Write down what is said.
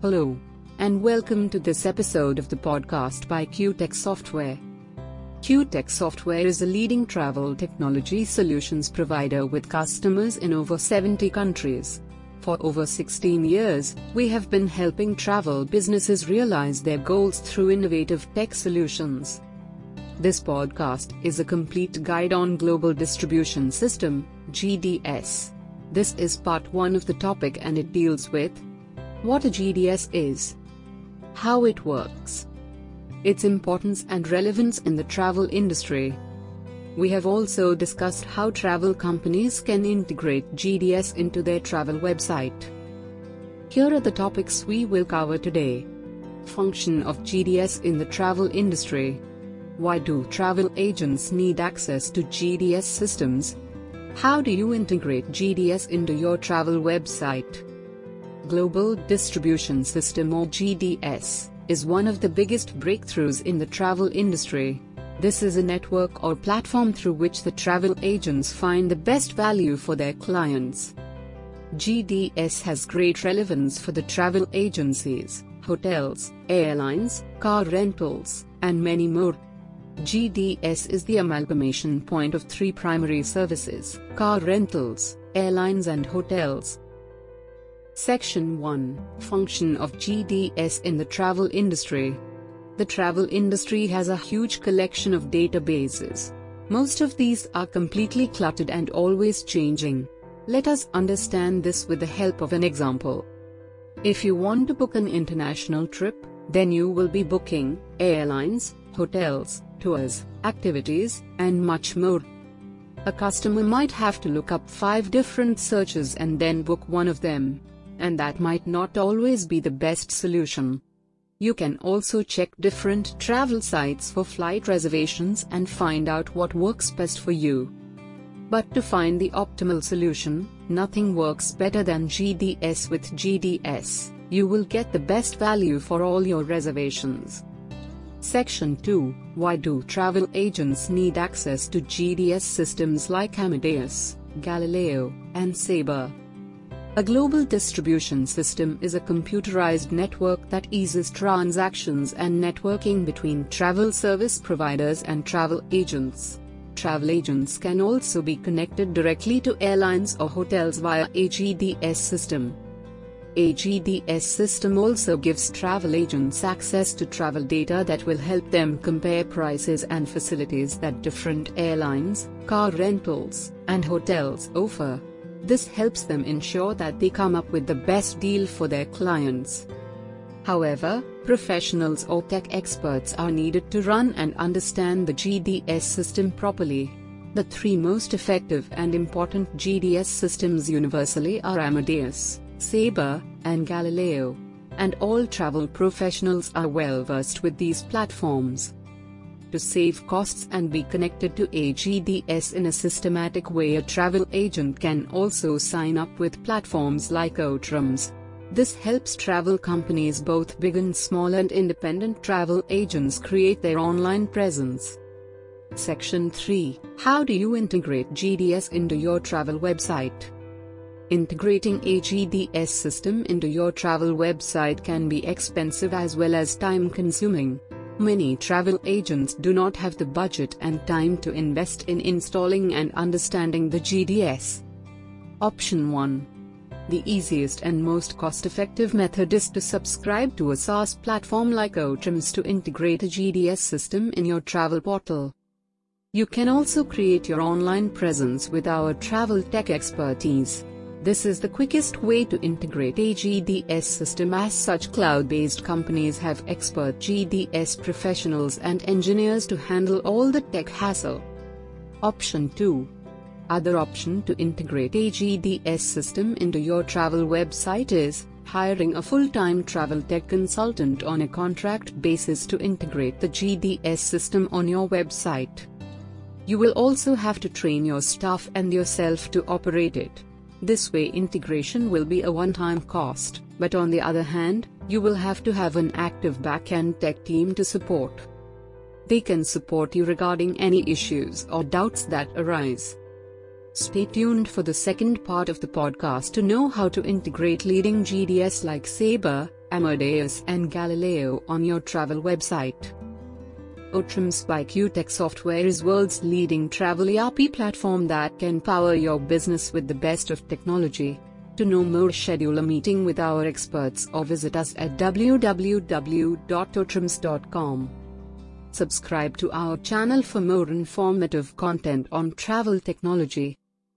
Hello, and welcome to this episode of the podcast by QTech Software. QTech Software is a leading travel technology solutions provider with customers in over 70 countries. For over 16 years, we have been helping travel businesses realize their goals through innovative tech solutions. This podcast is a complete guide on Global Distribution System, GDS. This is part 1 of the topic and it deals with what a GDS is, how it works, its importance and relevance in the travel industry. We have also discussed how travel companies can integrate GDS into their travel website. Here are the topics we will cover today. Function of GDS in the travel industry. Why do travel agents need access to GDS systems? How do you integrate GDS into your travel website? Global Distribution System or GDS, is one of the biggest breakthroughs in the travel industry. This is a network or platform through which the travel agents find the best value for their clients. GDS has great relevance for the travel agencies, hotels, airlines, car rentals, and many more. GDS is the amalgamation point of three primary services car rentals, airlines, and hotels. Section 1 Function of GDS in the travel industry. The travel industry has a huge collection of databases. Most of these are completely cluttered and always changing. Let us understand this with the help of an example. If you want to book an international trip, then you will be booking airlines, hotels, tours, activities, and much more. A customer might have to look up five different searches and then book one of them and that might not always be the best solution. You can also check different travel sites for flight reservations and find out what works best for you. But to find the optimal solution, nothing works better than GDS with GDS. You will get the best value for all your reservations. Section 2 Why do travel agents need access to GDS systems like Amadeus, Galileo, and Sabre? A global distribution system is a computerized network that eases transactions and networking between travel service providers and travel agents. Travel agents can also be connected directly to airlines or hotels via a GDS system. A GDS system also gives travel agents access to travel data that will help them compare prices and facilities that different airlines, car rentals, and hotels offer. This helps them ensure that they come up with the best deal for their clients. However, professionals or tech experts are needed to run and understand the GDS system properly. The three most effective and important GDS systems universally are Amadeus, Sabre, and Galileo. And all travel professionals are well versed with these platforms to save costs and be connected to AGDS in a systematic way a travel agent can also sign up with platforms like OTRAMS. This helps travel companies both big and small and independent travel agents create their online presence. Section 3 How do you integrate GDS into your travel website? Integrating a GDS system into your travel website can be expensive as well as time consuming. Many travel agents do not have the budget and time to invest in installing and understanding the GDS. Option 1. The easiest and most cost-effective method is to subscribe to a SaaS platform like OTRAMS to integrate a GDS system in your travel portal. You can also create your online presence with our travel tech expertise. This is the quickest way to integrate a GDS system as such cloud-based companies have expert GDS professionals and engineers to handle all the tech hassle. Option 2. Other option to integrate a GDS system into your travel website is hiring a full-time travel tech consultant on a contract basis to integrate the GDS system on your website. You will also have to train your staff and yourself to operate it. This way integration will be a one-time cost, but on the other hand, you will have to have an active back-end tech team to support. They can support you regarding any issues or doubts that arise. Stay tuned for the second part of the podcast to know how to integrate leading GDS like Sabre, Amadeus and Galileo on your travel website. OTRAMS by Software is world's leading travel ERP platform that can power your business with the best of technology. To know more schedule a meeting with our experts or visit us at www.otrams.com. Subscribe to our channel for more informative content on travel technology.